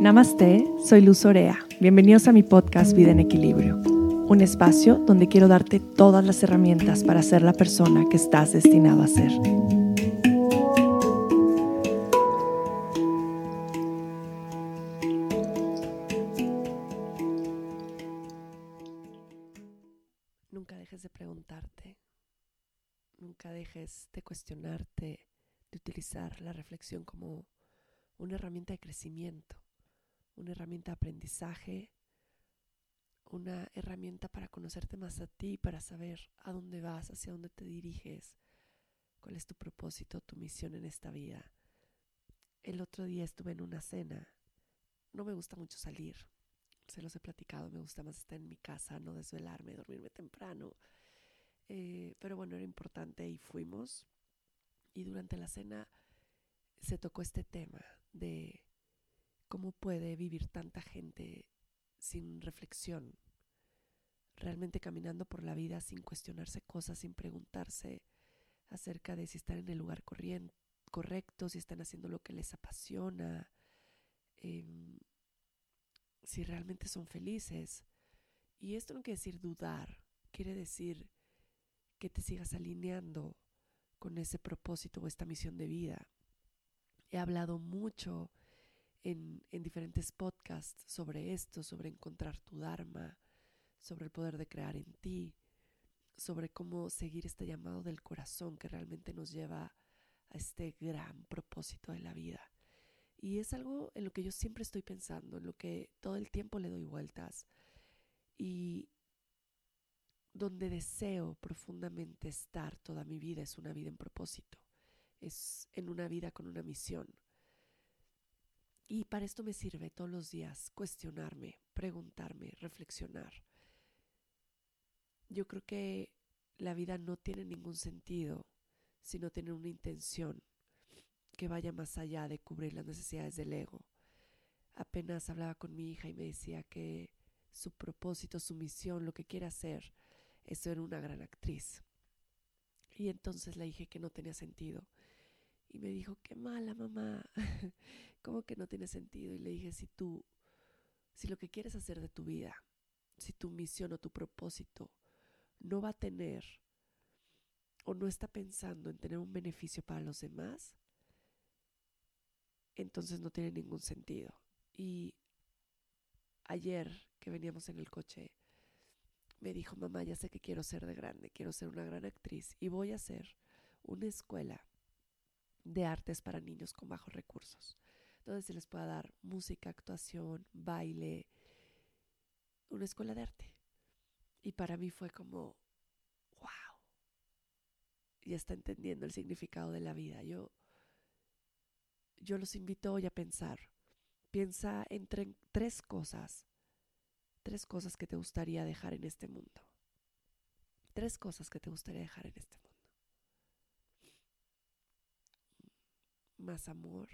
Namaste, soy Luz Orea. Bienvenidos a mi podcast Vida en Equilibrio, un espacio donde quiero darte todas las herramientas para ser la persona que estás destinado a ser. Nunca dejes de preguntarte, nunca dejes de cuestionarte, de utilizar la reflexión como una herramienta de crecimiento una herramienta de aprendizaje, una herramienta para conocerte más a ti, para saber a dónde vas, hacia dónde te diriges, cuál es tu propósito, tu misión en esta vida. El otro día estuve en una cena. No me gusta mucho salir, se los he platicado, me gusta más estar en mi casa, no desvelarme, dormirme temprano. Eh, pero bueno, era importante y fuimos. Y durante la cena se tocó este tema de ¿Cómo puede vivir tanta gente sin reflexión? Realmente caminando por la vida sin cuestionarse cosas, sin preguntarse acerca de si están en el lugar correcto, si están haciendo lo que les apasiona, em, si realmente son felices. Y esto no quiere decir dudar, quiere decir que te sigas alineando con ese propósito o esta misión de vida. He hablado mucho en, diferentes podcasts sobre esto, sobre encontrar tu Dharma, sobre el poder de crear en ti, sobre cómo seguir este llamado del corazón que realmente nos lleva a este gran propósito de la vida. Y es algo en lo que yo siempre estoy pensando, en lo que todo el tiempo le doy vueltas y donde deseo profundamente estar toda mi vida es una vida en propósito, es en una vida con una misión. Y para esto me sirve todos los días cuestionarme, preguntarme, reflexionar. Yo creo que la vida no tiene ningún sentido si no tiene una intención que vaya más allá de cubrir las necesidades del ego. Apenas hablaba con mi hija y me decía que su propósito, su misión, lo que quiere hacer es ser una gran actriz. Y entonces le dije que no tenía sentido. Y me dijo, qué mala mamá. ¿Cómo que no tiene sentido? Y le dije, si tú, si lo que quieres hacer de tu vida, si tu misión o tu propósito no va a tener o no está pensando en tener un beneficio para los demás, entonces no tiene ningún sentido. Y ayer que veníamos en el coche, me dijo, mamá, ya sé que quiero ser de grande, quiero ser una gran actriz y voy a hacer una escuela de artes para niños con bajos recursos donde se les pueda dar música, actuación, baile, una escuela de arte. Y para mí fue como, wow, ya está entendiendo el significado de la vida. Yo, yo los invito hoy a pensar. Piensa entre tres cosas, tres cosas que te gustaría dejar en este mundo. Tres cosas que te gustaría dejar en este mundo. Más amor,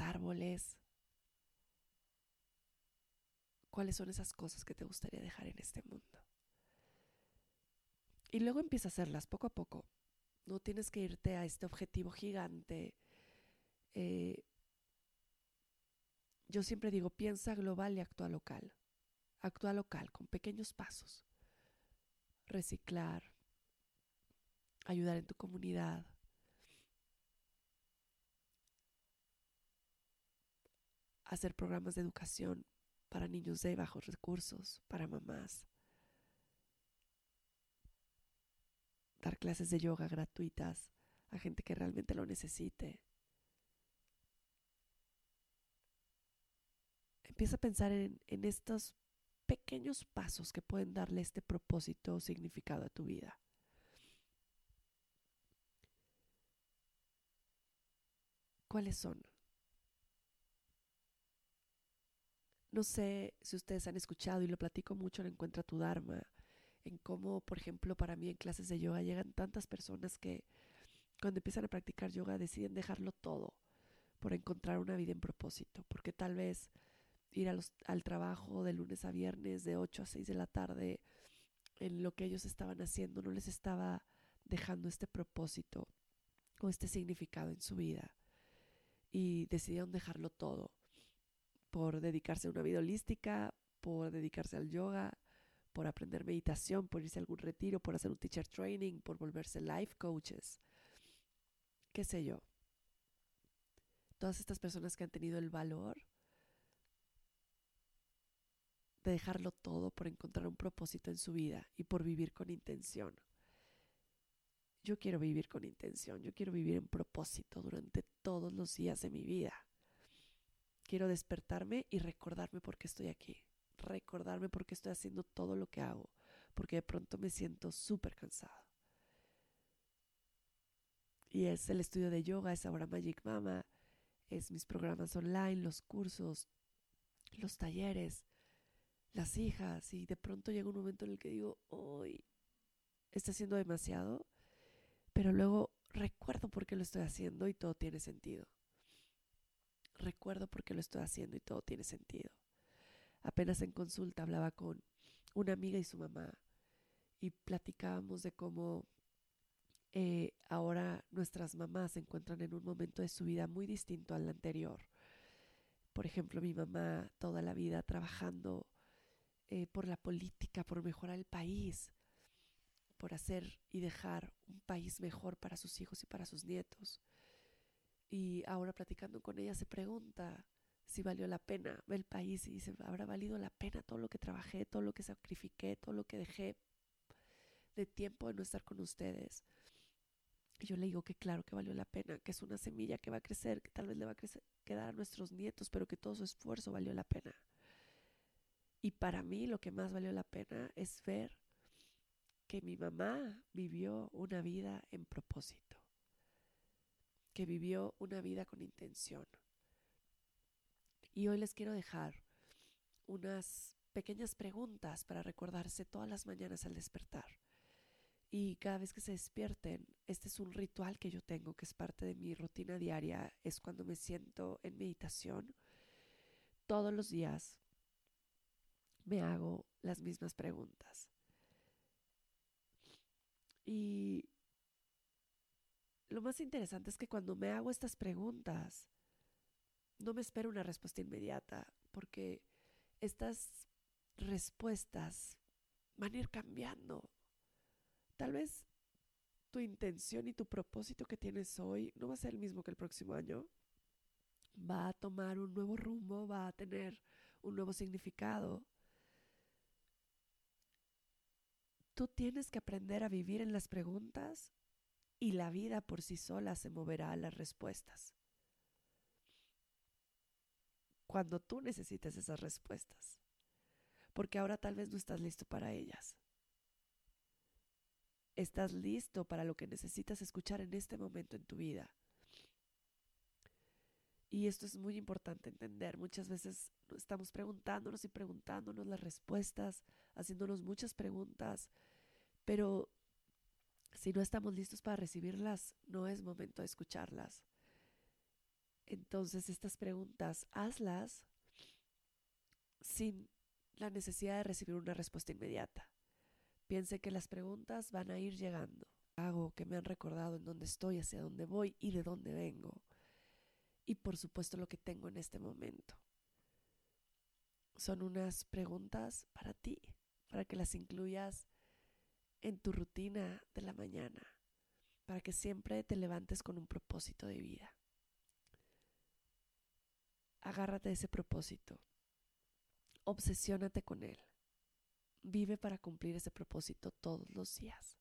árboles. ¿Cuáles son esas cosas que te gustaría dejar en este mundo? Y luego empieza a hacerlas poco a poco. No tienes que irte a este objetivo gigante. Eh, yo siempre digo, piensa global y actúa local. Actúa local con pequeños pasos. Reciclar, ayudar en tu comunidad, hacer programas de educación para niños de bajos recursos, para mamás, dar clases de yoga gratuitas a gente que realmente lo necesite. Empieza a pensar en, estos pequeños pasos que pueden darle este propósito o significado a tu vida. ¿Cuáles son? No sé si ustedes han escuchado y lo platico mucho en Encuentra tu Dharma, en cómo, por ejemplo, para mí en clases de yoga llegan tantas personas que cuando empiezan a practicar yoga deciden dejarlo todo por encontrar una vida en propósito, porque tal vez ir al trabajo de lunes a viernes de 8 a 6 de la tarde en lo que ellos estaban haciendo no les estaba dejando este propósito o este significado en su vida. Y decidieron dejarlo todo por dedicarse a una vida holística, por dedicarse al yoga, por aprender meditación, por irse a algún retiro, por hacer un teacher training, por volverse life coaches, qué sé yo. Todas estas personas que han tenido el valor de dejarlo todo por encontrar un propósito en su vida y por vivir con intención. Yo quiero vivir con intención, yo quiero vivir en propósito durante todos los días de mi vida. Quiero despertarme y recordarme por qué estoy aquí, recordarme por qué estoy haciendo todo lo que hago, porque de pronto me siento súper cansado. Y es el estudio de yoga, es ahora Magic Mama, es mis programas online, los cursos, los talleres, las hijas, y de pronto llega un momento en el que digo, hoy está siendo demasiado pero luego recuerdo por qué lo estoy haciendo y todo tiene sentido. Recuerdo por qué lo estoy haciendo y todo tiene sentido. Apenas en consulta hablaba con una amiga y su mamá y platicábamos de cómo eh, ahora nuestras mamás se encuentran en un momento de su vida muy distinto al anterior. Por ejemplo, mi mamá toda la vida trabajando eh, por la política, por mejorar el país, por hacer y dejar un país mejor para sus hijos y para sus nietos. Y ahora platicando con ella se pregunta si valió la pena ver el país y dice, ¿habrá valido la pena todo lo que trabajé, todo lo que sacrifiqué, todo lo que dejé de tiempo de no estar con ustedes? Y yo le digo que claro que valió la pena, que es una semilla que va a crecer, que tal vez le va a quedar a nuestros nietos, pero que todo su esfuerzo valió la pena. Y para mí lo que más valió la pena es ver que mi mamá vivió una vida en propósito, que vivió una vida con intención. Y hoy les quiero dejar unas pequeñas preguntas para recordarse todas las mañanas al despertar. Y cada vez que se despierten, este es un ritual que yo tengo, que es parte de mi rutina diaria, es cuando me siento en meditación. Todos los días me hago las mismas preguntas. Y lo más interesante es que cuando me hago estas preguntas, no me espero una respuesta inmediata, porque estas respuestas van a ir cambiando. Tal vez tu intención y tu propósito que tienes hoy no va a ser el mismo que el próximo año. Va a tomar un nuevo rumbo, va a tener un nuevo significado. Tú tienes que aprender a vivir en las preguntas y la vida por sí sola se moverá a las respuestas. Cuando tú necesites esas respuestas. Porque ahora tal vez no estás listo para ellas. Estás listo para lo que necesitas escuchar en este momento en tu vida. Y esto es muy importante entender. Muchas veces estamos preguntándonos y preguntándonos las respuestas, haciéndonos muchas preguntas, pero si no estamos listos para recibirlas, no es momento de escucharlas. Entonces estas preguntas, hazlas sin la necesidad de recibir una respuesta inmediata. Piense que las preguntas van a ir llegando. Hago que me han recordado en dónde estoy, hacia dónde voy y de dónde vengo y por supuesto lo que tengo en este momento. Son unas preguntas para ti, para que las incluyas en tu rutina de la mañana, para que siempre te levantes con un propósito de vida. Agárrate ese propósito, obsesiónate con él, vive para cumplir ese propósito todos los días.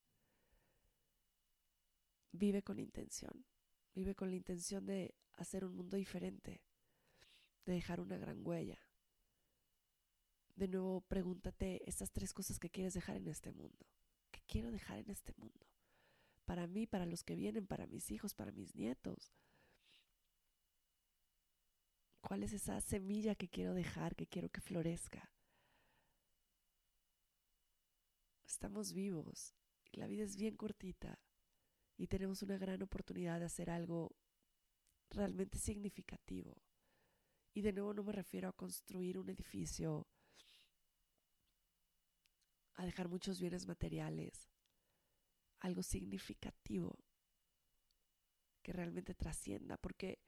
Vive con intención, vive con la intención de hacer un mundo diferente, de dejar una gran huella. De nuevo, pregúntate estas tres cosas que quieres dejar en este mundo. ¿Qué quiero dejar en este mundo? Para mí, para los que vienen, para mis hijos, para mis nietos. ¿Cuál es esa semilla que quiero dejar, que quiero que florezca? Estamos vivos. La vida es bien cortita y tenemos una gran oportunidad de hacer algo realmente significativo. Y de nuevo no me refiero a construir un edificio, a dejar muchos bienes materiales, algo significativo. que realmente trascienda, porque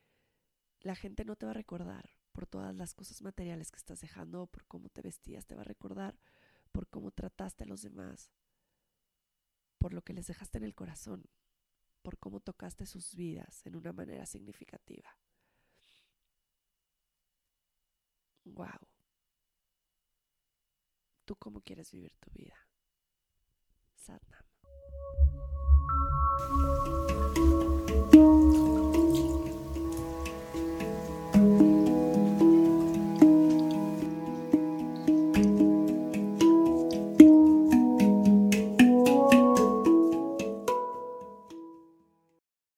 la gente no te va a recordar por todas las cosas materiales que estás dejando, por cómo te vestías, te va a recordar por cómo trataste a los demás, por lo que les dejaste en el corazón, por cómo tocaste sus vidas en una manera significativa. Wow. ¿Tú cómo quieres vivir tu vida?